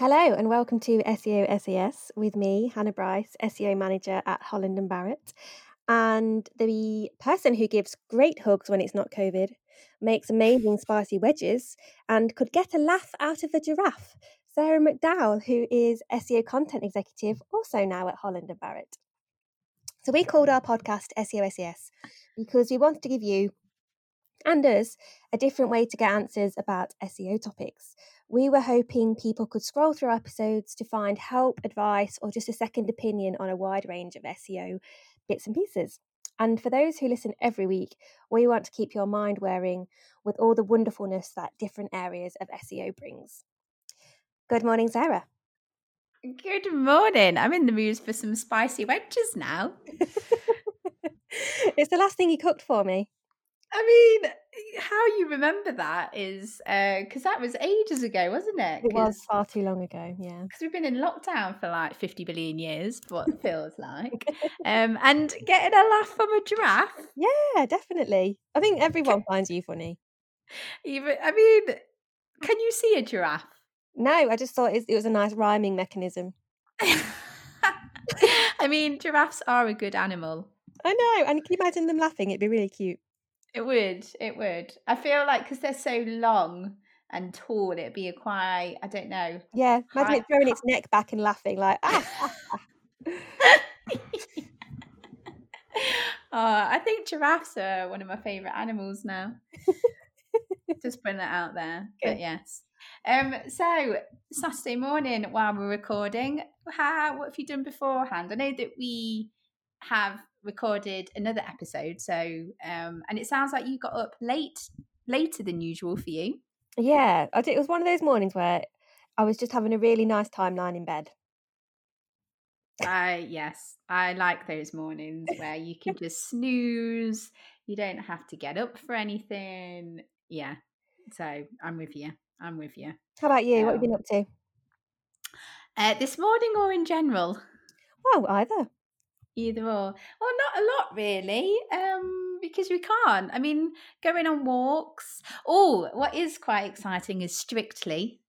Hello and welcome to SEO SAS with me, Hannah Bryce, SEO manager at Holland and Barrett. And the person who gives great hugs when it's not COVID, makes amazing spicy wedges, and could get a laugh out of a giraffe, Sarah McDowell, who is SEO content executive, also now at Holland and Barrett. So we called our podcast SEO SAS because we wanted to give you and us a different way to get answers about SEO topics. We were hoping people could scroll through episodes to find help, advice, or just a second opinion on a wide range of SEO bits and pieces. And for those who listen every week, we want to keep your mind wearing with all the wonderfulness that different areas of SEO brings. Good morning, Sarah. Good morning. I'm in the mood for some spicy wedges now. it's the last thing you cooked for me. I mean, how you remember that is because uh, that was ages ago, wasn't it? It was far too long ago, yeah. Because we've been in lockdown for like 50 billion years, what it feels like. um, and getting a laugh from a giraffe. Yeah, definitely. I think everyone finds you funny. Even, I mean, can you see a giraffe? No, I just thought it was a nice rhyming mechanism. I mean, giraffes are a good animal. I know, and can you imagine them laughing? It'd be really cute. It would. It would. I feel like because they're so long and tall, it'd be a quite. I don't know. Yeah, imagine it throwing its neck back and laughing like. Ah. oh, I think giraffes are one of my favourite animals now. Just putting that out there. Good. But yes. Um, so Saturday morning while we're recording, how what have you done beforehand? I know that we have recorded another episode. So, um, and it sounds like you got up late, later than usual for you. Yeah, I did, it was one of those mornings where I was just having a really nice time lying in bed. Uh, yes, I like those mornings where you can just snooze. You don't have to get up for anything. Yeah, so I'm with you. I'm with you. How about you? Um, what have you been up to? Uh, this morning or in general? Oh, either. Either or. Well, not a lot really, um, because we can't. I mean, going on walks. Oh, what is quite exciting is Strictly.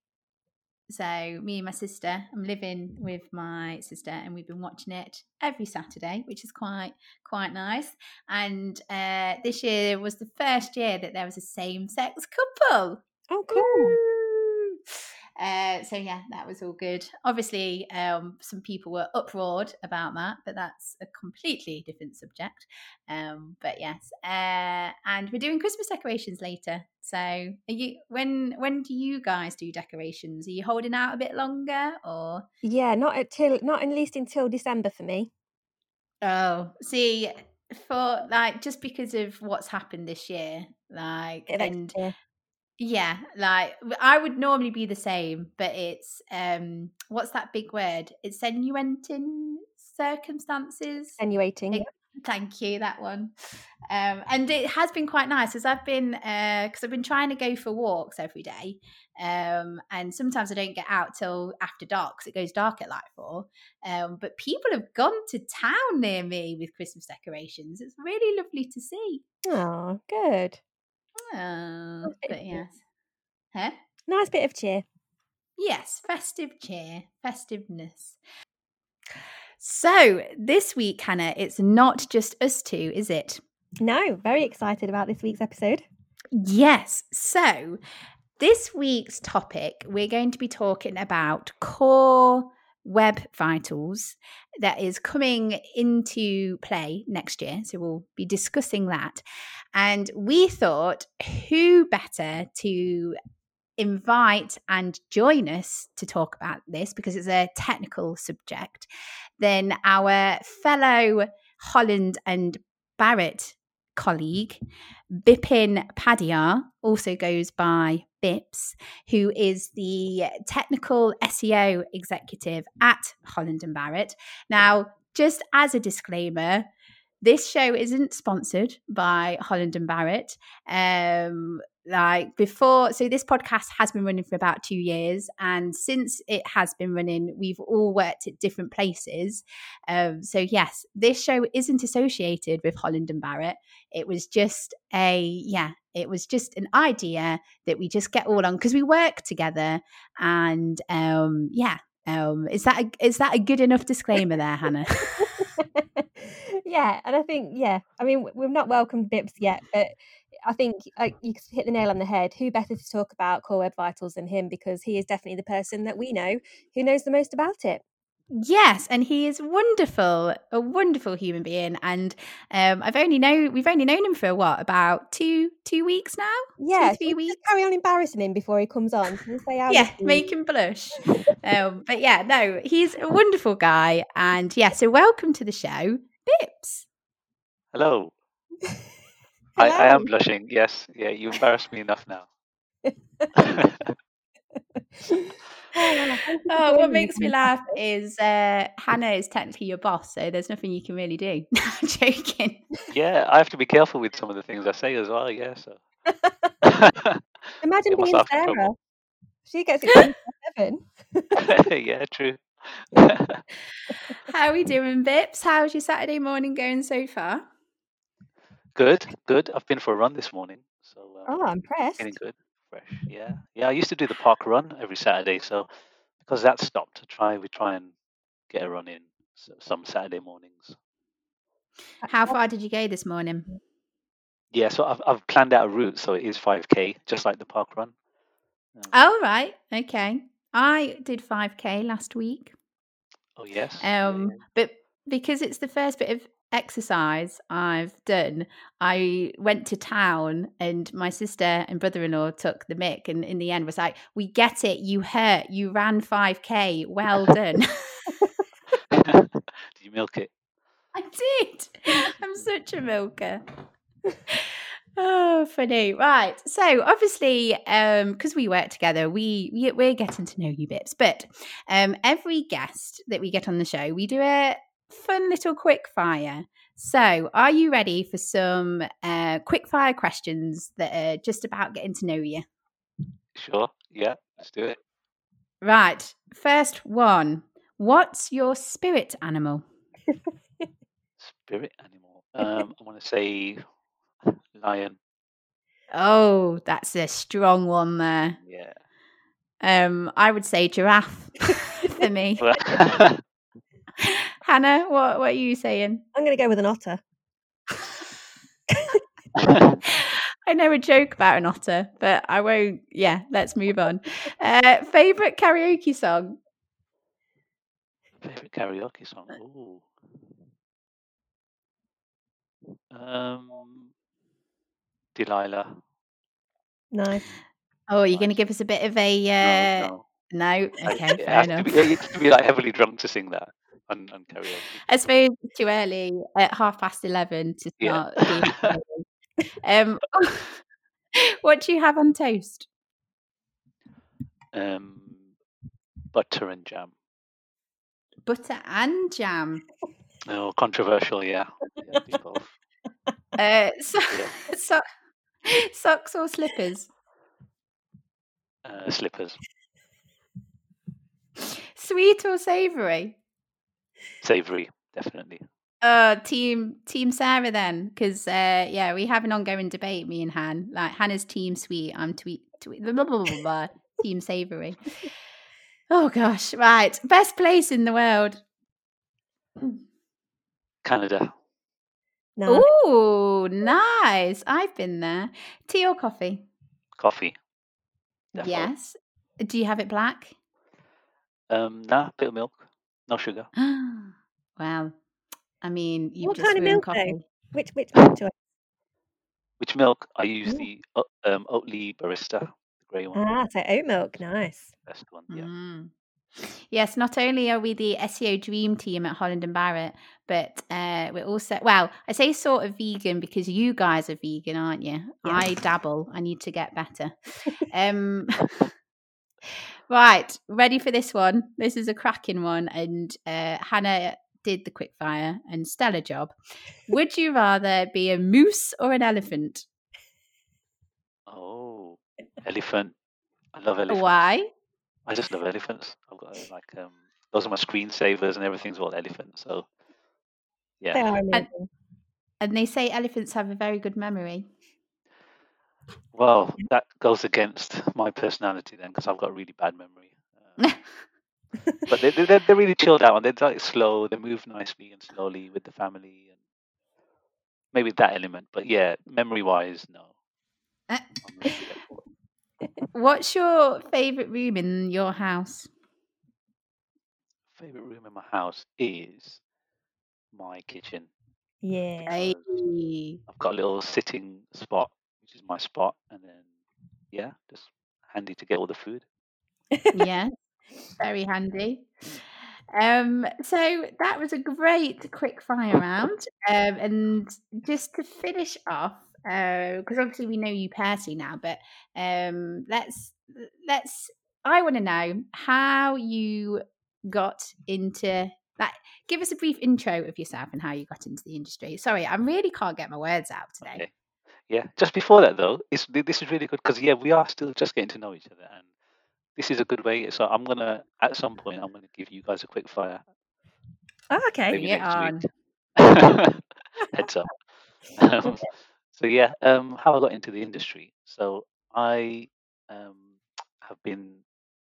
So me and my sister, I'm living with my sister, and we've been watching it every Saturday, which is quite quite nice. And uh, this year was the first year that there was a same sex couple. Oh, cool. Uh, so yeah, that was all good. Obviously, um, some people were uproared about that, but that's a completely different subject. Um, but yes, uh, and we're doing Christmas decorations later. So, are you when when do you guys do decorations? Are you holding out a bit longer, or yeah, not until not at least until December for me. Oh, see, for like just because of what's happened this year, like and yeah, like I would normally be the same, but it's um what's that big word? It's extenuating circumstances. Extenuating. It, thank you, that one. Um and it has been quite nice as I've been uh because I've been trying to go for walks every day. Um and sometimes I don't get out till after dark because it goes dark at like four. Um but people have gone to town near me with Christmas decorations. It's really lovely to see. Oh, good. Oh, but yes. Huh? Nice bit of cheer. Yes, festive cheer, festiveness. So, this week, Hannah, it's not just us two, is it? No, very excited about this week's episode. Yes. So, this week's topic, we're going to be talking about core Web Vitals that is coming into play next year. So we'll be discussing that. And we thought, who better to invite and join us to talk about this because it's a technical subject than our fellow Holland and Barrett colleague, Bipin Padhiar, also goes by Bips, who is the technical SEO executive at Holland and Barrett. Now, just as a disclaimer, this show isn't sponsored by Holland and Barrett. Um, like before so this podcast has been running for about two years and since it has been running we've all worked at different places. Um so yes this show isn't associated with holland and barrett. It was just a yeah it was just an idea that we just get all on because we work together and um yeah um is that a, is that a good enough disclaimer there hannah yeah and i think yeah i mean we've not welcomed bips yet but I think uh, you hit the nail on the head. Who better to talk about Core Web Vitals than him? Because he is definitely the person that we know who knows the most about it. Yes, and he is wonderful, a wonderful human being. And um, I've only know we've only known him for what about two two weeks now? Yeah, two, three weeks. Carry on embarrassing him before he comes on. say how yeah, make him blush. um, but yeah, no, he's a wonderful guy, and yeah. So welcome to the show, Bips. Hello. I, I am blushing. Yes. Yeah. You embarrassed me enough now. oh, what makes me laugh is uh, Hannah is technically your boss, so there's nothing you can really do. I'm joking. Yeah, I have to be careful with some of the things I say as well. Yeah, so. Imagine being Sarah. She gets it seven. yeah, true. How are we doing, Bips? How's your Saturday morning going so far? Good, good. I've been for a run this morning, so um, oh, I'm impressed. Getting good, fresh. Yeah, yeah. I used to do the park run every Saturday, so because that stopped, to try we try and get a run in some Saturday mornings. How far did you go this morning? Yeah, so I've I've planned out a route, so it is five k, just like the park run. Um, oh right, okay. I did five k last week. Oh yes. Um, yeah. but because it's the first bit of exercise I've done, I went to town and my sister and brother in law took the mic and in the end was like, We get it, you hurt, you ran 5k, well done. did you milk it? I did. I'm such a milker. Oh, funny. Right. So obviously, um, because we work together, we, we we're getting to know you Bips. But um every guest that we get on the show, we do a fun little quick fire. So, are you ready for some uh, quick fire questions that are just about getting to know you? Sure. Yeah, let's do it. Right. First one. What's your spirit animal? spirit animal. Um, I want to say lion. Oh, that's a strong one there. Yeah. Um, I would say giraffe for me. Hannah, what, what are you saying? I'm going to go with an otter. I know a joke about an otter, but I won't. Yeah, let's move on. Uh, favorite karaoke song? Favorite karaoke song? Ooh. Um, Delilah. Nice. Oh, you're going to give us a bit of a. Uh... No, no. no? Okay, it fair enough. To be, you have to be like heavily drunk to sing that on karaoke? I suppose it's too early at half past eleven to start. Yeah. um, what do you have on toast? Um, butter and jam. Butter and jam. Oh, controversial, yeah. yeah uh, so, yeah. so, socks or slippers? Uh, slippers. Sweet or savoury? Savory, definitely. Uh, team Team Sarah then, because uh, yeah, we have an ongoing debate. Me and Han, like Hannah's team sweet, I'm tweet, tweet blah, blah, blah, blah, blah team savory. Oh gosh, right, best place in the world. Canada. No. Oh, nice! I've been there. Tea or coffee? Coffee. Definitely. Yes. Do you have it black? Um, nah, a bit of milk. No sugar. wow. I mean, you've what just kind of milk coffee. Which which milk do I? Which milk? I use the um, Oatly Barista, the grey one. Ah, so oat milk, nice. Best one, yeah. Mm. Yes, not only are we the SEO dream team at Holland and Barrett, but uh, we're also, well, I say sort of vegan because you guys are vegan, aren't you? Yeah. I dabble. I need to get better. um, Right, ready for this one? This is a cracking one, and uh, Hannah, did the quickfire and stellar job. Would you rather be a moose or an elephant? Oh, elephant. I love elephants. Why? I just love elephants. I've got like um, those are my screensavers and everything's all elephants. So They yeah. are amazing. And they say elephants have a very good memory. Well, that goes against my personality then because I've got a really bad memory. Um, but they, they, they're, they're really chilled out and they're like slow. They move nicely and slowly with the family and maybe that element. But yeah, memory wise, no. Uh, I'm gonna do that. What's your favourite room in your house? Favorite room in my house is my kitchen. Yeah. I've got a little sitting spot, which is my spot, and then yeah, just handy to get all the food. yeah, very handy. Um, so that was a great quick fire round. Um, and just to finish off, because obviously we know you personally now, but um, let's let's. I want to know how you got into that. Give us a brief intro of yourself and how you got into the industry. Sorry, I really can't get my words out today. Okay. Yeah. Just before that though, it's this is really good because yeah, we are still just getting to know each other, and this is a good way. So I'm gonna at some point I'm gonna give you guys a quick fire. Oh, okay. Maybe next on. Heads up. Um, so yeah, um, how I got into the industry. So I um, have been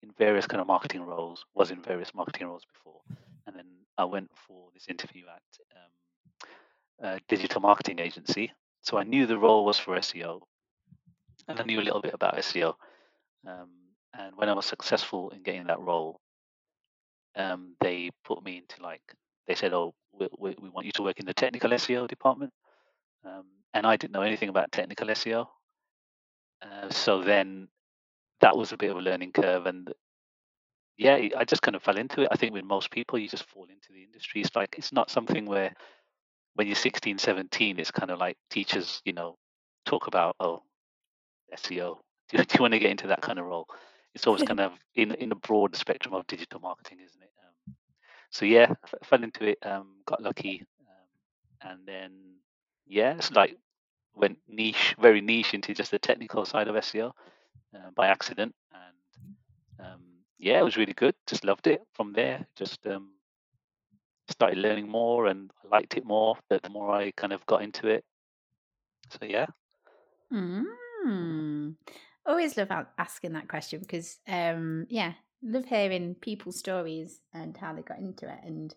in various kind of marketing roles. Was in various marketing roles before, and then I went for this interview at um, a digital marketing agency. So I knew the role was for SEO, and I knew a little bit about SEO. Um, and when I was successful in getting that role, um, they put me into like they said, "Oh, we, we, we want you to work in the technical SEO department," um, and I didn't know anything about technical SEO. Uh, so then that was a bit of a learning curve, and yeah, I just kind of fell into it. I think with most people, you just fall into the industry. It's like it's not something where when you're 16, 17, it's kind of like teachers, you know, talk about oh SEO. Do you, do you want to get into that kind of role? It's always kind of in in a broad spectrum of digital marketing, isn't it? Um, so yeah, f- fell into it, um, got lucky, um, and then yeah, it's like went niche, very niche into just the technical side of SEO uh, by accident, and um, yeah, it was really good. Just loved it. From there, just um, started learning more, and I liked it more. The, the more I kind of got into it. So yeah, Mm. Always love asking that question because, um, yeah, love hearing people's stories and how they got into it, and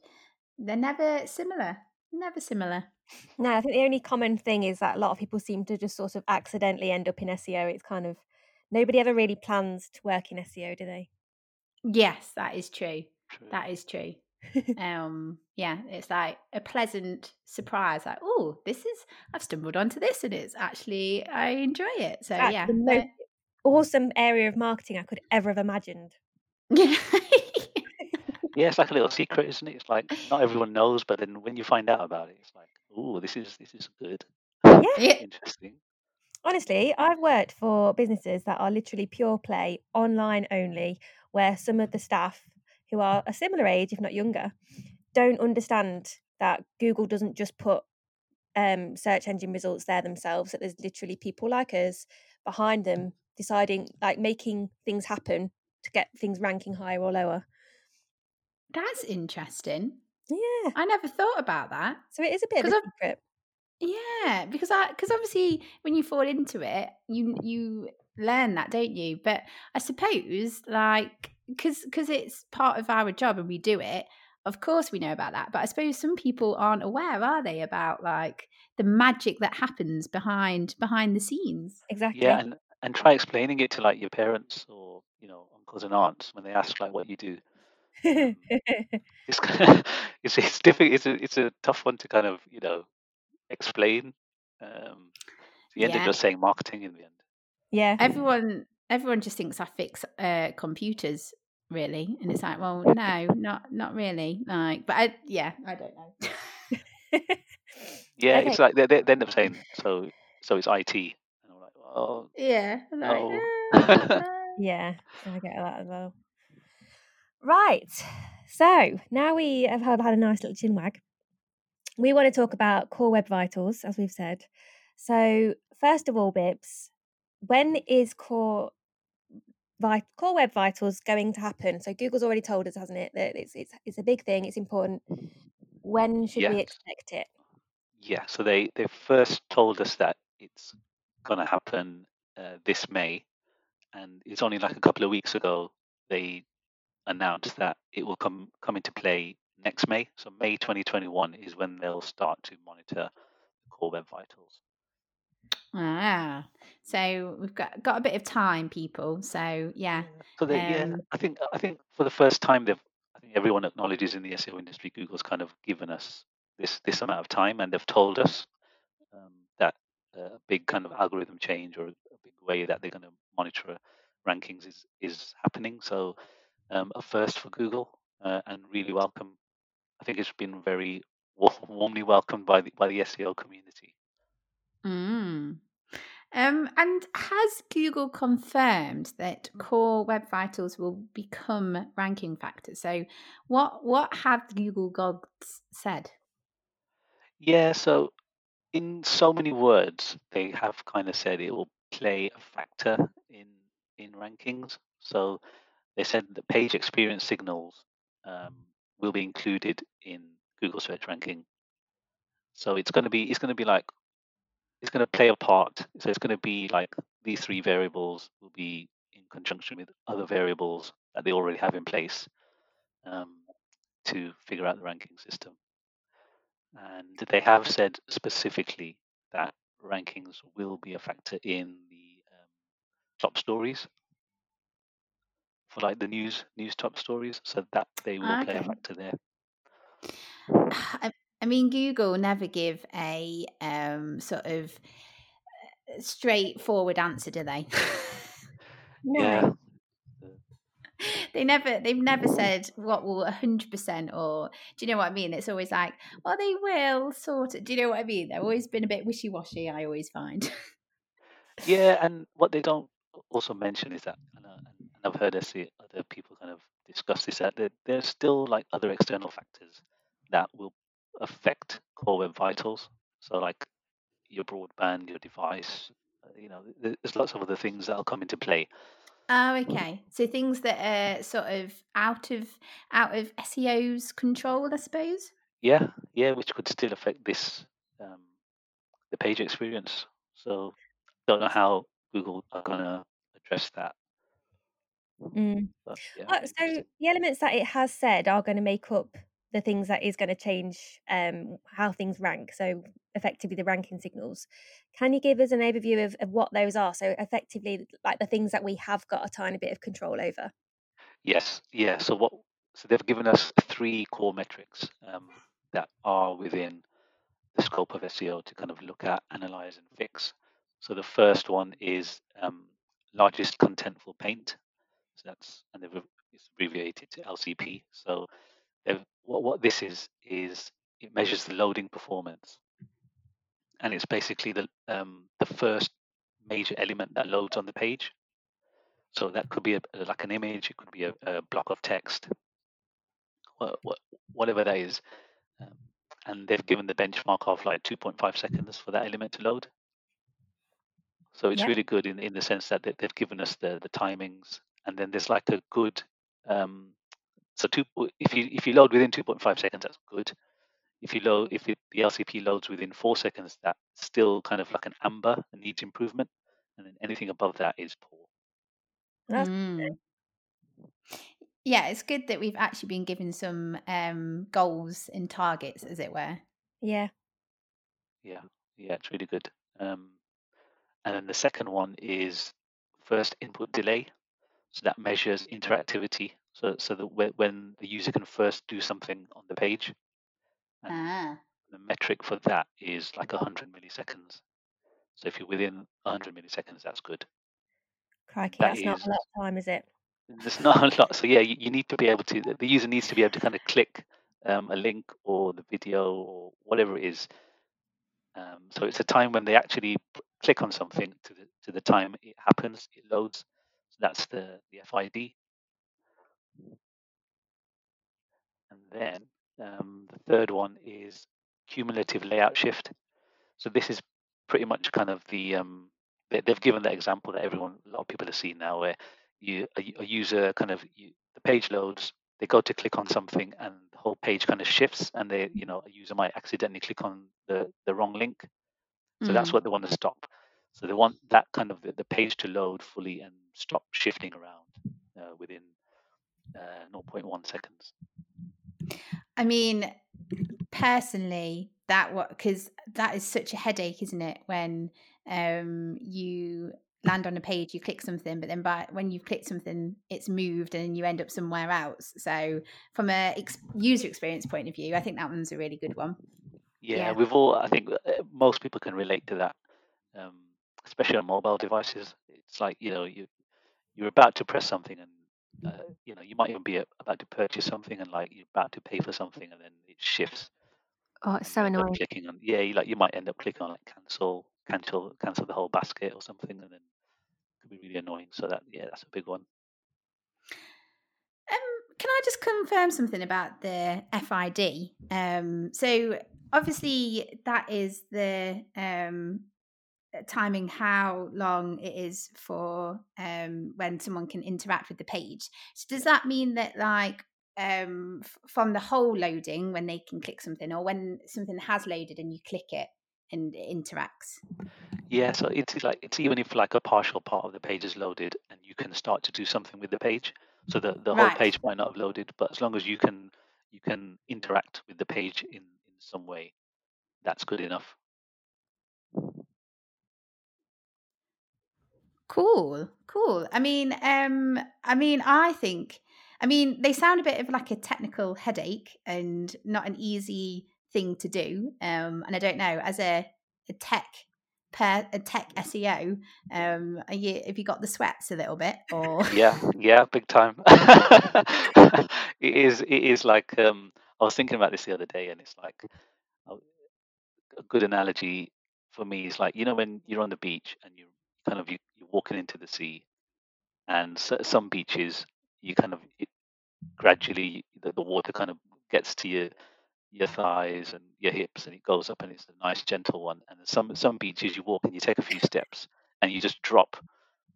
they're never similar. Never similar. No, I think the only common thing is that a lot of people seem to just sort of accidentally end up in SEO. It's kind of nobody ever really plans to work in SEO, do they? Yes, that is true. true. That is true. um, yeah, it's like a pleasant surprise. Like, oh, this is I've stumbled onto this, and it's actually I enjoy it. So That's yeah, the most awesome area of marketing I could ever have imagined. yeah. Yeah, it's like a little secret, isn't it? It's like not everyone knows, but then when you find out about it, it's like, oh, this is this is good, Yeah. yeah. interesting. Honestly, I've worked for businesses that are literally pure play, online only, where some of the staff who are a similar age, if not younger, don't understand that Google doesn't just put um, search engine results there themselves, that there's literally people like us behind them deciding, like making things happen to get things ranking higher or lower. That's interesting. Yeah. I never thought about that. So it is a bit of a secret. Yeah, because I because obviously when you fall into it, you you learn that, don't you? But I suppose like because because it's part of our job and we do it. Of course, we know about that. But I suppose some people aren't aware, are they, about like the magic that happens behind behind the scenes? Exactly. Yeah, and and try explaining it to like your parents or you know uncles and aunts when they ask like what you do. Um, it's kind of, it's it's difficult. It's a it's a tough one to kind of you know explain. Um, so you end up just saying marketing in the end. yeah. Everyone everyone just thinks I fix uh, computers, really, and it's like, well, no, not not really. Like, but I yeah, I don't know. Yeah, Okay. it's like they, they they end up saying so so it's IT, and I'm like, oh yeah, like, no. "Eh, no." Yeah, I get that as well. Right. So now we have had had a nice little chin wag. We want to talk about core web vitals, as we've said. So first of all, Bips, when is core vi- core web vitals going to happen? So Google's already told us, hasn't it, that it's it's it's a big thing. It's important. When should we expect it? Yeah, so they they first told us that it's going to happen uh, this May, and it's only like a couple of weeks ago they announced that it will come come into play next May. So May 2021 is when they'll start to monitor core web vitals. Ah, so we've got got a bit of time, people. So yeah, So they, yeah, um, I think I think for the first time they've I think everyone acknowledges in the SEO industry Google's kind of given us this this amount of time and they've told us um, that a big kind of algorithm change or a big way that they're going to monitor rankings is is happening. So um, a first for Google uh, and really welcome. I think it's been very warmly welcomed by the by the SEO community. Mm. um, and has Google confirmed that core web vitals will become ranking factors? So what what have Google gods said? Yeah, so in so many words, they have kind of said it will play a factor in in rankings. So they said the page experience signals um, will be included in Google search ranking. So it's going to be it's going to be like it's going to play a part. So it's going to be like these three variables will be in conjunction with other variables that they already have in place um, to figure out the ranking system. And they have said specifically that rankings will be a factor in the um, top stories for like the news news top stories, so that they will play a factor there. I, I mean, Google never give a um, sort of uh, straightforward answer, do they? No. Yeah, they never they've never said what will 100% or do you know what i mean it's always like well they will sort of do you know what i mean they've always been a bit wishy-washy i always find yeah, and what they don't also mention is that, and, uh, I've heard SE other people kind of discuss this that there, there's still like other external factors that will affect core web vitals. So like your broadband, your device, uh, you know, there's lots of other things that'll come into play. oh okay so things that are sort of out of out of seo's control i suppose Yeah, yeah, which could still affect this um, the page experience. So don't know how Google are gonna address that. Mm. But yeah, so the elements that it has said are going to make up the things that is going to change um, how things rank. So effectively, the ranking signals. Can you give us an overview of, of what those are? So effectively, like the things that we have got a tiny bit of control over. Yes, yeah. So what? So they've given us three core metrics um, that are within the scope of SEO to kind of look at, analyze, and fix. So the first one is um, largest contentful paint. So that's and they've it's abbreviated to LCP. So they've, what what this is is it measures the loading performance, and it's basically the um, the first major element that loads on the page. So that could be a, like an image, it could be a, a block of text, wha- wha- whatever that is. Um, and they've given the benchmark of like 2.5 seconds for that element to load. So it's Yep. really good in, in the sense that they, they've given us the, the timings, and then there's like a good. Um, so two, if you if you load within 2.5 seconds, that's good. If you load, if it, the LCP loads within four seconds, that's still kind of like an amber and needs improvement, and then anything above that is poor. That's Mm. yeah it's good that we've actually been given some um goals and targets as it were yeah. Yeah, yeah, it's really good. Um, and then the second one is first input delay. So that measures interactivity. So so that when, the user can first do something on the page, ah the metric for that is like 100 milliseconds. So if you're within 100 milliseconds, that's good. Crikey, That that's not a lot of time, is it? there's not a lot. So yeah, you, you need to be able to. The user needs to be able to kind of click um, a link or the video or whatever it is. Um, so it's a time when they actually click on something to the to the time it happens, it loads. So that's the the FID. Then um, the third one is cumulative layout shift. So this is pretty much kind of the um, they, have given that example that everyone, a lot of people have seen now, where you a, a user kind of you, the page loads, they go to click on something, and the whole page kind of shifts, and they, you know, a user might accidentally click on the the wrong link. So mm. that's what they want to stop. So they want that kind of the, the page to load fully and stop shifting around uh, within uh, 0.1 seconds. I mean, personally, that what because that is such a headache, isn't it? When um, you land on a page, you click something, but then by when you've clicked something, it's moved and you end up somewhere else. So, from a ex- user experience point of view, I think that one's a really good one. Yeah, yeah. we've all. I think uh, most people can relate to that, um, especially on mobile devices. It's like you know you you're about to press something and uh, you know you might even be about to purchase something and like you're about to pay for something and then it shifts. Oh, it's so annoying. Clicking on yeah, you like you might end up clicking on like cancel cancel cancel the whole basket or something, and then it could be really annoying. So that yeah, that's a big one. Um, can I just confirm something about the FID? Um, so obviously that is the um timing how long it is for um when someone can interact with the page. So does that mean that like um from the whole loading when they can click something or when something has loaded and you click it and it interacts. Yeah, so it's like it's even if like a partial part of the page is loaded and you can start to do something with the page. So the, the whole right. page might not have loaded, but as long as you can you can interact with the page in, in some way, that's good enough. Cool, cool. I mean, um, I mean, I think, I mean, they sound a bit of like a technical headache and not an easy thing to do. Um, and I don't know, as a, a tech per, a tech SEO, um, are you have you got the sweats a little bit or Yeah, yeah, big time. it is it is like um I was thinking about this the other day and it's like oh, a good analogy for me is like you know when you're on the beach and you kind of you, you're walking into the sea and so, some beaches you kind of it, gradually the, the water kind of gets to you your thighs and your hips, and it goes up, and it's a nice gentle one. And some some beaches you walk and you take a few steps, and you just drop,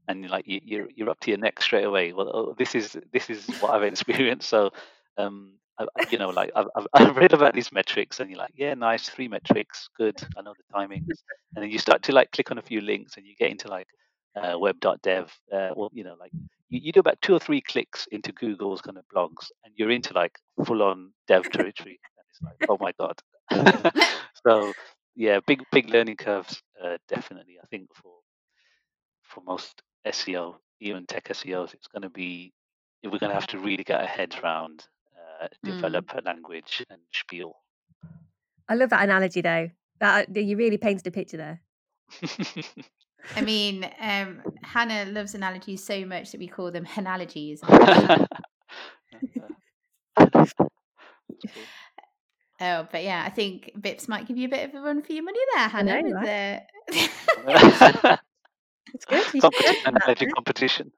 and you're like you, you're you're up to your neck straight away. Well, oh, this is this is what I've experienced. So, um, I, you know, like I've, I've read about these metrics, and you're like, yeah, nice, three metrics, good. I know the timings, and then you start to like click on a few links, and you get into like uh, web.dev, uh, well, you know, like you, you do about two or three clicks into Google's kind of blogs, and you're into like full on dev territory and it's like, oh my god. so yeah, big big learning curves. Uh, definitely, I think for for most SEO, even tech SEOs, it's going to be we're going to have to really get our heads around uh, developer mm. language and spiel. I love that analogy, though. That you really painted a picture there. I mean, um, Hannah loves analogies so much that we call them analogies. Oh, but yeah, I think Bips might give you a bit of a run for your money there, Hannah. Know, right? the... it's good. competition. competition.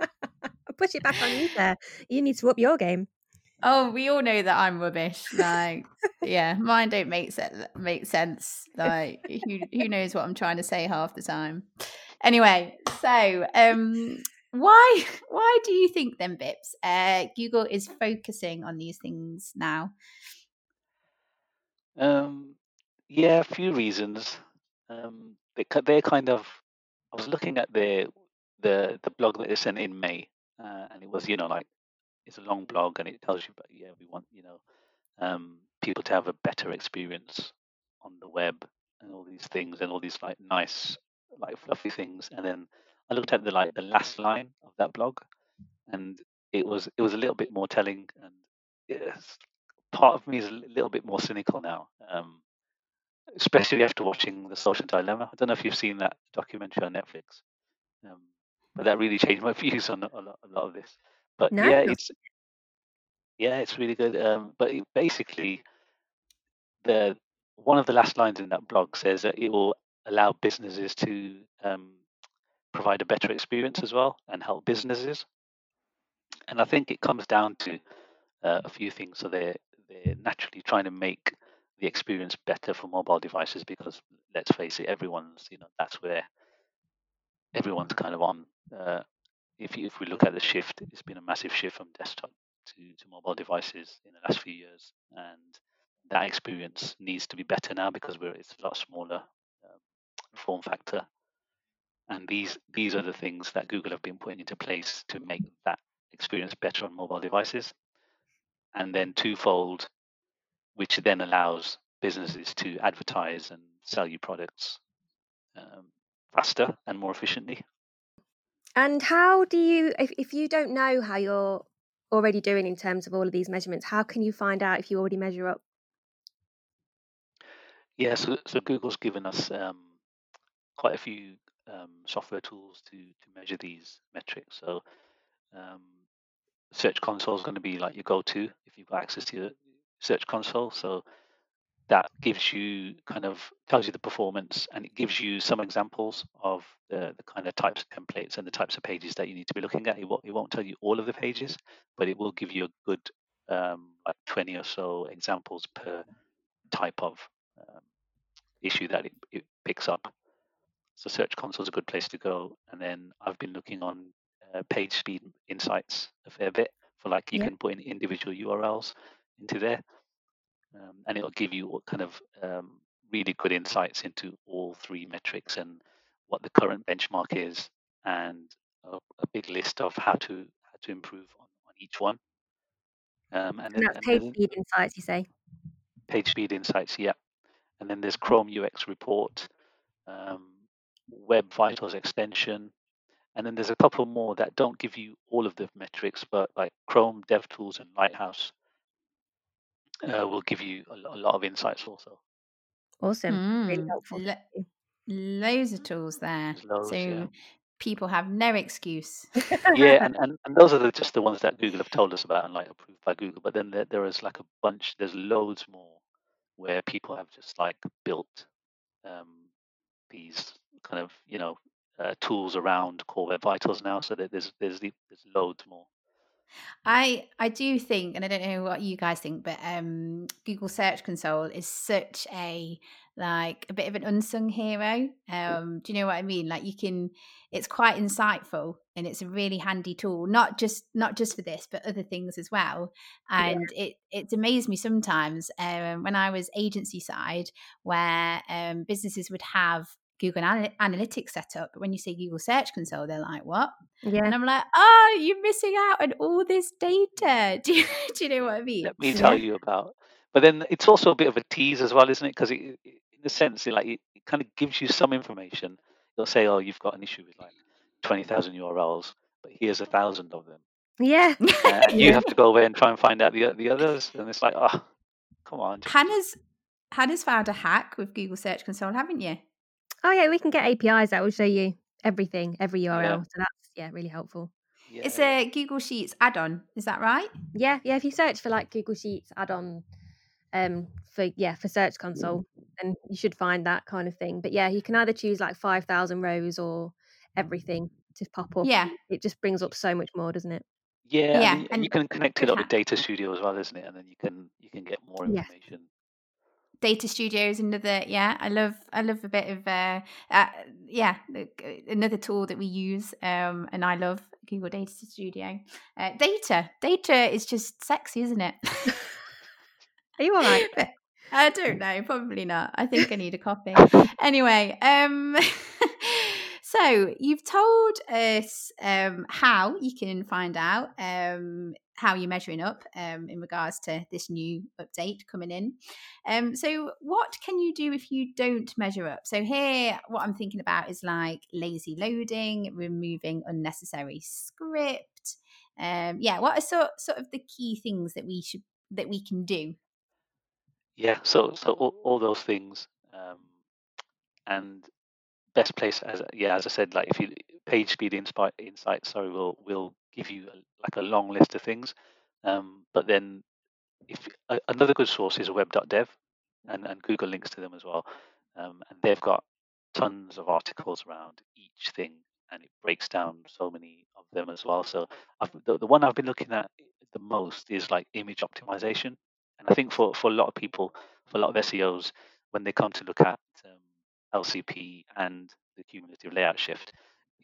I'll push it back on you there. You need to up your game. Oh, we all know that I'm rubbish. Like, yeah, mine don't make sense. Make sense. Like, who who knows what I'm trying to say half the time. Anyway, so um, why why do you think then bips uh, google is focusing on these things now um, yeah a few reasons um, they, they're kind of i was looking at the the the blog that they sent in may uh, and it was you know like it's a long blog and it tells you but yeah we want you know um, people to have a better experience on the web and all these things and all these like nice like fluffy things and then I looked at the like the last line of that blog, and it was it was a little bit more telling, and part of me is a little bit more cynical now, um, especially after watching the Social Dilemma. I don't know if you've seen that documentary on Netflix, um, but that really changed my views on a lot, a lot of this. But no. yeah, it's yeah, it's really good. Um, but it, basically, the one of the last lines in that blog says that it will allow businesses to um, provide a better experience as well and help businesses. And I think it comes down to uh, a few things. So they're they're naturally trying to make the experience better for mobile devices because let's face it, everyone's you know that's where everyone's kind of on. Uh, if if we look at the shift, it's been a massive shift from desktop to, to mobile devices in the last few years, and that experience needs to be better now because we're it's a lot smaller um, form factor. And these these are the things that Google have been putting into place to make that experience better on mobile devices. And then twofold, which then allows businesses to advertise and sell you products um, faster and more efficiently. And how do you, if, if you don't know how you're already doing in terms of all of these measurements, how can you find out if you already measure up? Yeah, so, so Google's given us um, quite a few um, software tools to, to measure these metrics. So um, Search Console is going to be like your go-to if you've got access to your Search Console. So that gives you kind of tells you the performance and it gives you some examples of the, the kind of types of templates and the types of pages that you need to be looking at. It won't, it won't tell you all of the pages, but it will give you a good um, like 20 or so examples per type of um, issue that it, it, picks up. So Search Console is a good place to go. And then I've been looking on uh, Page Speed Insights a fair bit for like you yeah. can put in individual URLs into there um, and it'll give you kind of um, really good insights into all three metrics and what the current benchmark is, and a, a big list of how to how to improve on, on each one. Um, and, and then, page then, speed insights, you say? Page speed insights, yeah. And then there's Chrome UX report, um, Web Vitals extension, and then there's a couple more that don't give you all of the metrics, but like Chrome DevTools and Lighthouse uh, will give you a, a, lot of insights also. Awesome. Mm, really helpful. Lo- loads of tools there. Loads, so yeah. people have no excuse. yeah, and, and, and those are the, just the ones that Google have told us about and like approved by Google. But then there, there is like a bunch, there's loads more where people have just like built um, these kind of, you know, uh, tools around Core Web Vitals now. So that there's, there's, the, there's loads more. I I do think, and I don't know what you guys think, but um, Google Search Console is such a like a bit of an unsung hero. Um, do you know what I mean? Like you can, it's quite insightful and it's a really handy tool. Not just not just for this, but other things as well. And yeah. it it's amazed me sometimes um, when I was agency side, where um, businesses would have Google Analytics setup. but when you say Google Search Console, they're like, "What?" Yeah, and I'm like, "Oh, you're missing out on all this data." Do you, do you know what I mean? Let me tell you about. But then it's also a bit of a tease as well, isn't it? Because in a sense, it like it, it kind of gives you some information. They'll say, "Oh, you've got an issue with like twenty thousand URLs, but here's a thousand of them." Yeah, uh, and you have to go away and try and find out the the others, and it's like, oh, come on. Hannah's Hannah's found a hack with Google Search Console, haven't you? Oh yeah, we can get APIs that will show you everything, every URL. Yeah. So that's yeah, really helpful. Yeah. It's a Google Sheets add-on. Is that right? Yeah, yeah. If you search for like Google Sheets add-on, um, for yeah for Search Console, then you should find that kind of thing. But yeah, you can either choose like five thousand rows or everything to pop up. Yeah, it just brings up so much more, doesn't it? Yeah, yeah, and, and you can connect it up with Data Studio as well, isn't it? And then you can you can get more information. Data Studio is another. Yeah, I love I love a bit of uh, uh yeah another tool that we use. Um, and I love Google Data Studio. Uh, data data is just sexy, isn't it? Are you all right? I don't know. Probably not. I think I need a coffee. anyway, um, so you've told us um, how you can find out um, how you're measuring up um, in regards to this new update coming in. Um, so, what can you do if you don't measure up? So, here, what I'm thinking about is like lazy loading, removing unnecessary script. Um, yeah, what are sort sort of the key things that we should that we can do? Yeah, so so all, all those things, um, and best place as yeah as I said, like if you page speed insight insight, sorry, will will give you like a long list of things. Um, but then, if uh, another good source is web.dev, and, and Google links to them as well, um, and they've got tons of articles around each thing, and it breaks down so many of them as well. So I've, the, the one I've been looking at the most is like image optimization. And I think for, for a lot of people, for a lot of SEOs, when they come to look at um, LCP and the cumulative layout shift,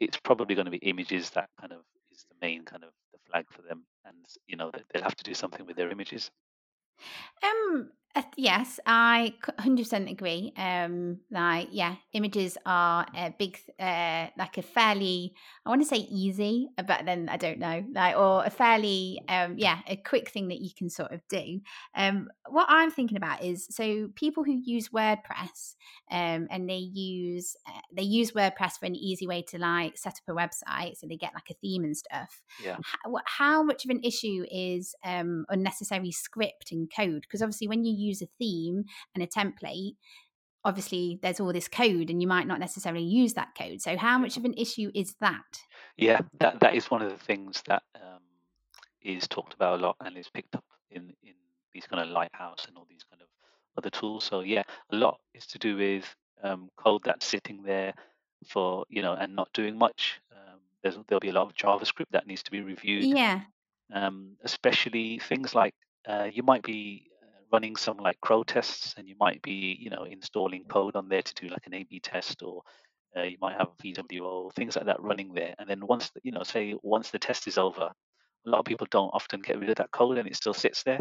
it's probably going to be images that kind of is the main kind of the flag for them, and you know they'll have to do something with their images. Um, uh, yes, I 100% agree. Um, like, yeah, images are a big, uh, like a fairly, I want to say easy, but then I don't know, like, or a fairly, um, yeah, a quick thing that you can sort of do. Um, what I'm thinking about is so people who use WordPress, um, and they use uh, they use WordPress for an easy way to like set up a website, so they get like a theme and stuff. Yeah. How, how much of an issue is um unnecessary script and code? Because obviously, when you use a theme and a template, obviously there's all this code and you might not necessarily use that code. So how much of an issue is that? Yeah, that that is one of the things that um, is talked about a lot and is picked up in in these kind of lighthouse and all these kind of other tools. So yeah, a lot is to do with um, code that's sitting there for you know and not doing much. Um, there's there'll be a lot of JavaScript that needs to be reviewed. Yeah. Um, especially things like uh, you might be running some like CRO tests and you might be you know installing code on there to do like an a b test or uh, you might have vwo things like that running there. And then once you know say once the test is over a lot of people don't often get rid of that code and it still sits there.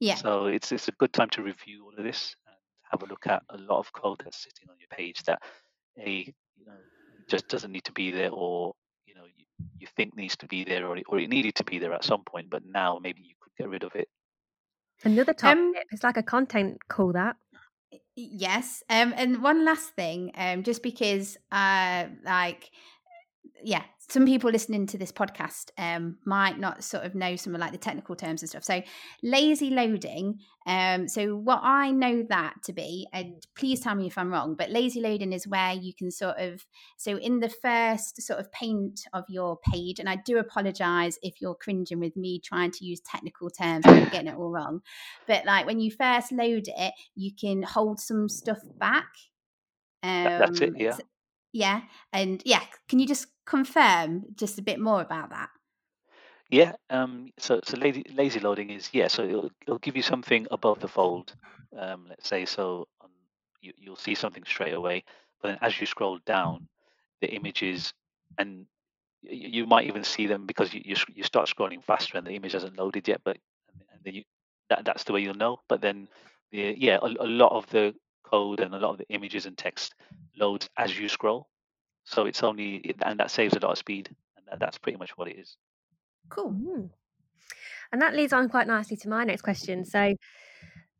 Yeah. So it's it's a good time to review all of this and have a look at a lot of code that's sitting on your page that a you know just doesn't need to be there or you know you, you think needs to be there or it, or it needed to be there at some point but now maybe you could get rid of it Another top um, tip. It's like a content call that. Yes. Um, and one last thing, um, just because uh like yeah, some people listening to this podcast um, might not sort of know some of like the technical terms and stuff. So lazy loading. Um, so what I know that to be, and please tell me if I'm wrong, but lazy loading is where you can sort of so in the first sort of paint of your page, and I do apologize if you're cringing with me trying to use technical terms and getting it all wrong. But like when you first load it, you can hold some stuff back. Um, That's it, yeah. Yeah. And yeah, can you just confirm just a bit more about that? Yeah. Um, so so lazy, lazy loading is yeah. So it'll, it'll give you something above the fold. Um, let's say so you, you'll see something straight away, but then as you scroll down, the images and you might even see them because you, you, you start scrolling faster and the image hasn't loaded yet, but and then you that that's the way you'll know. But then the, yeah, a, a lot of the code and a lot of the images and text loads as you scroll. So it's only, and that saves a lot of speed. And that, that's pretty much what it is. Cool. Mm. And that leads on quite nicely to my next question. So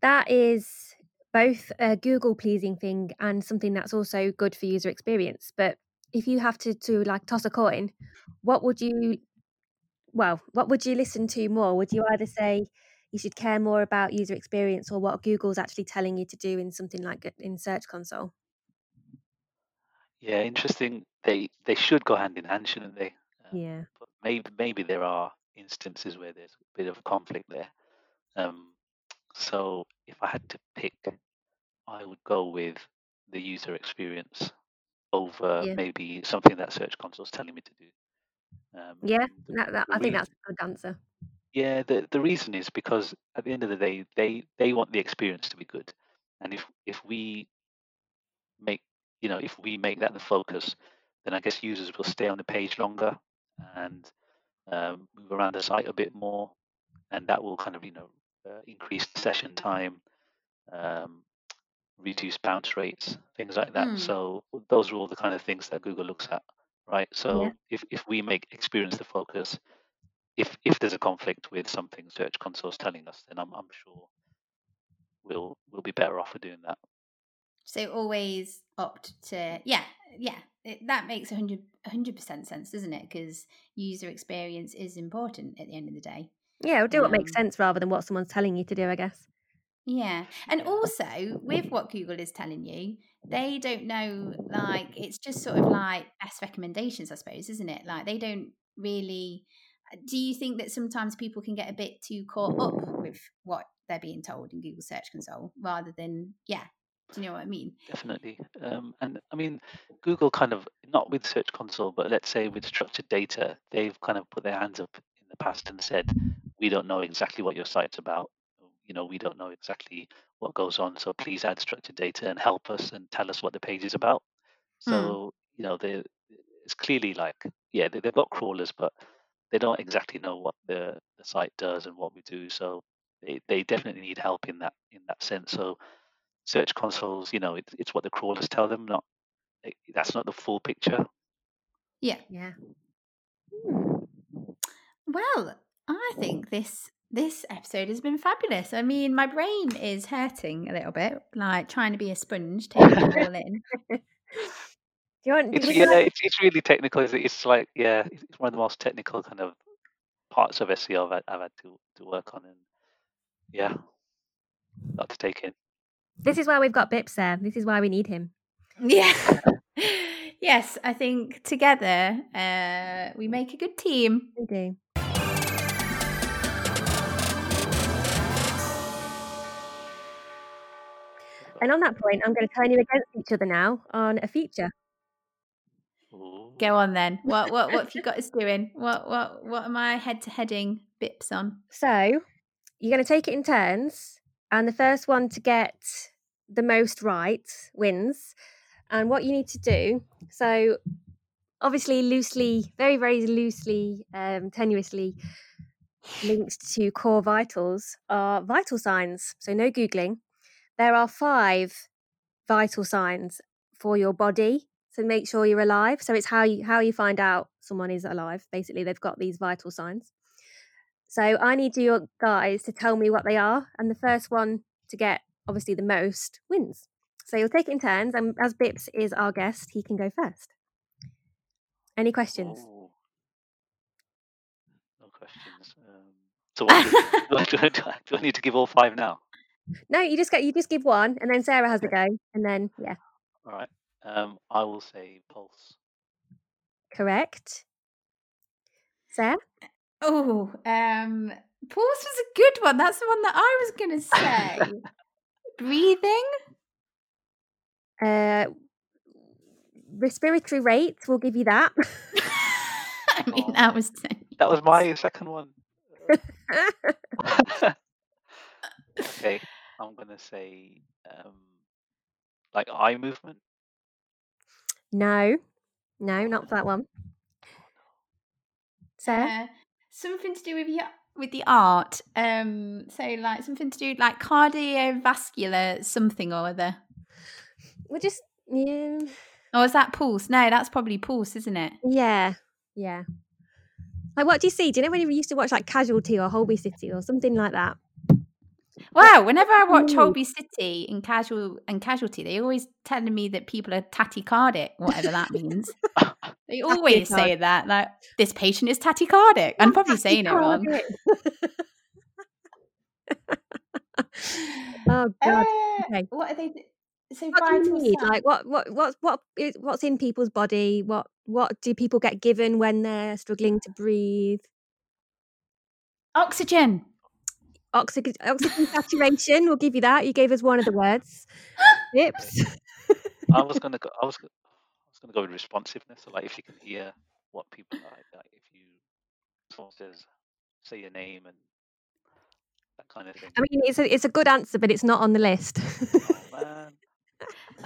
that is both a Google pleasing thing and something that's also good for user experience. But if you have to, to like toss a coin, what would you, well, what would you listen to more? Would you either say you should care more about user experience or what Google's actually telling you to do in something like in Search Console? Yeah, interesting. They they should go hand in hand, shouldn't they? Um, yeah. But maybe maybe there are instances where there's a bit of conflict there. Um, so if I had to pick, I would go with the user experience over yeah. maybe something that Search Console is telling me to do. Um, yeah, that, that, I think that's a good answer. Yeah, the the reason is because at the end of the day, they they want the experience to be good, and if if we make you know if we make that the focus, then I guess users will stay on the page longer and um, move around the site a bit more, and that will kind of you know uh, increase session time, um, reduce bounce rates, things like that. Mm. So those are all the kind of things that Google looks at, right? So yeah. if if we make experience the focus, if if there's a conflict with something Search Console is telling us, then I'm I'm sure we'll we'll be better off for doing that. So always opt to yeah yeah it, that makes 100 percent sense, doesn't it? Because user experience is important at the end of the day. Yeah, we'll do what makes um sense rather than what someone's telling you to do, I guess. Yeah. And also with what Google is telling you, they don't know like it's just sort of like best recommendations, I suppose, isn't it? Like they don't really do you think that sometimes people can get a bit too caught up with what they're being told in Google Search Console rather than, yeah, do you know what I mean? Definitely. Um, and I mean, Google kind of, not with Search Console, but let's say with structured data, they've kind of put their hands up in the past and said, we don't know exactly what your site's about. You know, we don't know exactly what goes on. So please add structured data and help us and tell us what the page is about. So you know, they, it's clearly like yeah, they, they've got crawlers, but they don't exactly know what the, the site does and what we do. So they, they definitely need help in that in that sense. So search consoles, you know, it, it's what the crawlers tell them, not it, that's not the full picture. Yeah. Yeah. Hmm. Well, I think this this episode has been fabulous. I mean, my brain is hurting a little bit, like trying to be a sponge, taking it all in. Do you want? It's you yeah, like- it's, it's really technical. It's, it's like yeah, it's it's one of the most technical kind of parts of SEO I've had, I've had to to work on, and yeah, lot to take in. This is why we've got Bips there. This is why we need him. Yeah. yes, I think together uh, we make a good team. We do. And on that point, I'm going to turn you against each other now on a feature. Ooh. Go on then. What what what have you got us doing? What what what am I head to heading bips on? So you're going to take it in turns, and the first one to get the most right wins. And what you need to do, so obviously loosely, very very loosely, um, tenuously linked to core vitals are vital signs. So no googling. There are five vital signs for your body to make sure you're alive. So it's how you how you find out someone is alive. Basically, they've got these vital signs. So I need you guys to tell me what they are, and the first one to get obviously the most wins. So you'll take it in turns, and as Bips is our guest, he can go first. Any questions? Ooh. No questions. Um, so what do, do, I, do I- do I need to give all five now? No, you just get you just give one, and then Sarah has a go, and then yeah, All right. Um, I will say pulse. correct. Sarah, Oh, um, pulse was a good one. That's the one that I was going to say. Breathing. uh, respiratory rate, we'll give you that. I mean, Oh. that was. That was my second one. okay, I'm gonna say um, like eye movement. No, no, not for that one. Sarah, Uh, something to do with your with the art. Um, so like something to do like cardiovascular something or other. we're just yeah, Or is that pulse? No, that's probably pulse, isn't it? yeah, yeah. Like, what do you see? Do you know when you used to watch like Casualty or Holby City or something like that? Wow, whenever I watch. Holby City and Casual and Casualty, they always telling me that people are tachycardic, whatever that means. They always say that, like this patient is tachycardic. I'm probably saying it wrong. oh god. Uh, Okay. What are they? So What do you need? Like what what what what is what's in people's body? What what do people get given when they're struggling to breathe? oxygen. Oxygen oxygen saturation, we'll give you that. You gave us one of the words. Tips. I was gonna go. I was. I was gonna go with responsiveness. So like, if you can hear what people are like, like if you someone says, say your name and that kind of thing. I mean it's a it's a good answer, but it's not on the list. Oh.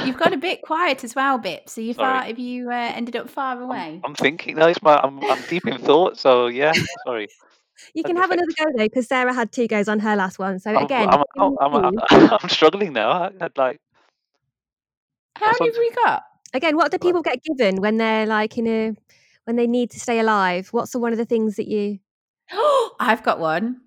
You've got a bit quiet as well, Bip. So you Sorry. far have you uh, ended up far I'm, away? I'm thinking. No, it's my. I'm. I'm deep in thought. So yeah. Sorry. You can have another go though, because Sarah had two goes on her last one. So I'm, again, I'm, you I'm, I'm, I'm, struggling now. I had like. How many sounds- have we got? again, what do people get given when they're like in a when they need to stay alive? What's the one of the things that you Oh, I've got one,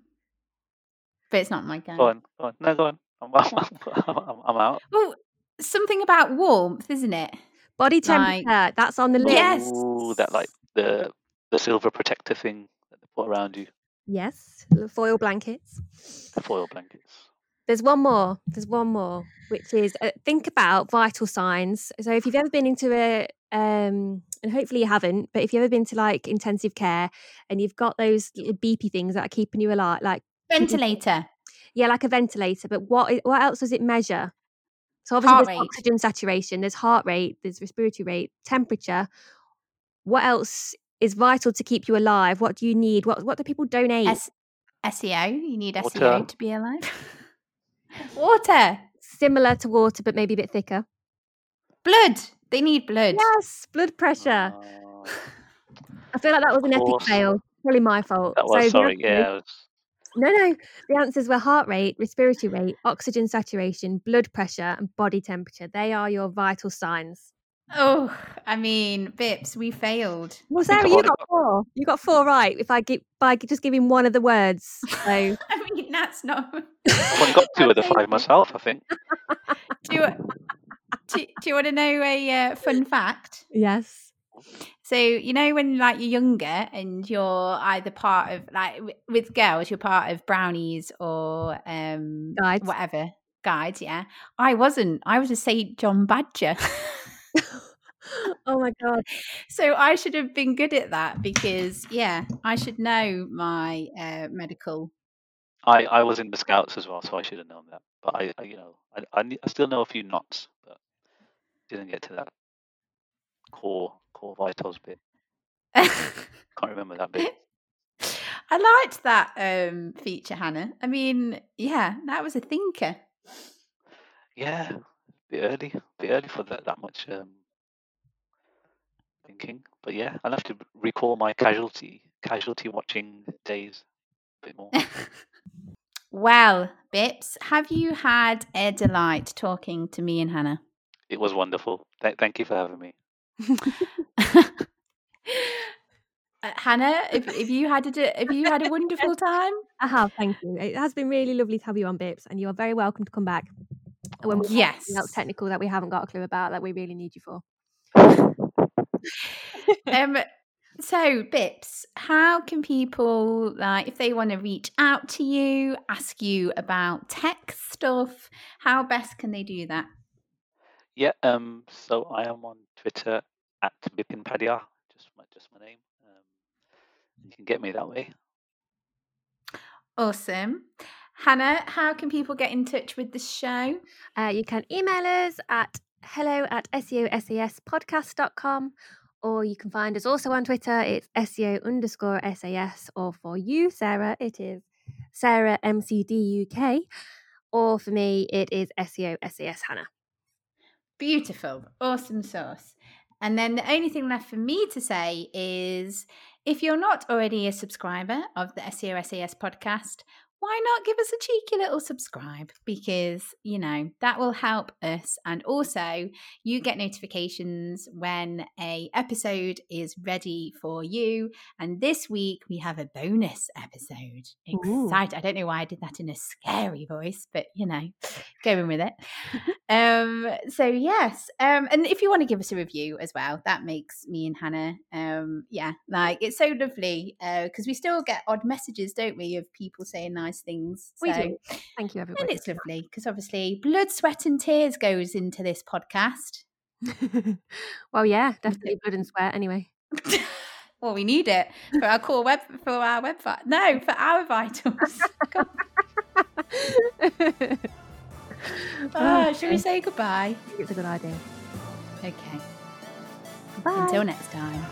but it's not my game. Go on. Go on. No, go on. I'm, I'm, I'm, I'm out. Well, something about warmth, isn't it? body Like- temperature? that's on the list. Yes. Ooh, that like the the silver protector thing that they put around you, Yes, foil blankets. foil blankets. There's one more. There's one more, which is uh, think about vital signs. So if you've ever been into a, um, and hopefully you haven't, but if you've ever been to like intensive care and you've got those little beepy things that are keeping you alive, like Ventilator. yeah, like a ventilator. But what what else does it measure? So obviously Heart there's rate. oxygen saturation, there's heart rate, there's respiratory rate, temperature. What else is vital to keep you alive? What do you need? What what do people donate? S- SEO. You need Water. SEO to be alive. Water, Similar to water, but maybe a bit thicker. blood. They need blood. Yes, blood pressure. Uh, I feel like that was an epic course. fail. Probably my fault. that was the sorry. Yeah. was- No, no. The answers were heart rate, respiratory rate, oxygen saturation, blood pressure, and body temperature. They are your vital signs. Oh, I mean, Bips, we failed. Well, think Sarah, you got got- four. You got four right. If I give by just giving one of the words. So I mean, that's not. I've only got two of the five myself. I think. do, you, do, do you want to know a uh, fun fact? yes. So you know when like you're younger and you're either part of like w- with girls you're part of brownies or um Guides. whatever guides yeah I wasn't I was a St John Badger Oh my god. so I should have been good at that because yeah I should know my uh, medical I, I was in the scouts as well, so I should have known that. But I, I you know, I, I, I still know a few knots, but didn't get to that core core vitals bit. Can't remember that bit. I liked that um feature Hannah I mean yeah that was a thinker Yeah, bit early, bit early for that that much um, thinking. But yeah, I'll have to recall my casualty casualty watching days a bit more. well Bips have you had a delight talking to me and Hannah it was wonderful. Th- thank you for having me. Uh, Hannah, if, if you had a d- if you had a wonderful time, I have, thank you. It has been really lovely to have you on Bips, and you are very welcome to come back when we have yes. something else technical that we haven't got a clue about that we really need you for. Um, so Bips, how can people like if they want to reach out to you, ask you about tech stuff? How best can they do that? Yeah, um, so I am on Twitter at Bipin Padhiar, just my just my name. Um, you can get me that way. Awesome, Hannah. How can people get in touch with the show? Uh, you can email us at hello at seosaspodcast.com or you can find us also on Twitter. It's SEO underscore SAS, or for you, Sarah, it is Sarah MCDUK, or for me, it is SEO SAS Hannah. Beautiful. Awesome sauce. And then the only thing left for me to say is if you're not already a subscriber of the SEO SAS podcast, why not give us a cheeky little subscribe? Because, you know, that will help us. And also, you get notifications when a episode is ready for you. And this week we have a bonus episode. Excited. I don't know why I did that in a scary voice, but you know, going with it. um, so yes. Um, and if you want to give us a review as well, that makes me and Hannah um yeah, like it's so lovely. Uh, because we still get odd messages, don't we, of people saying nice things. We so do. Thank you, everyone. and it's lovely because obviously blood, sweat, and tears goes into this podcast. well, yeah, definitely blood and sweat anyway. well, we need it for our core web for our website. No, for our vitals. Ah, shall we say goodbye? I think it's a good idea. Okay. Bye. Until next time.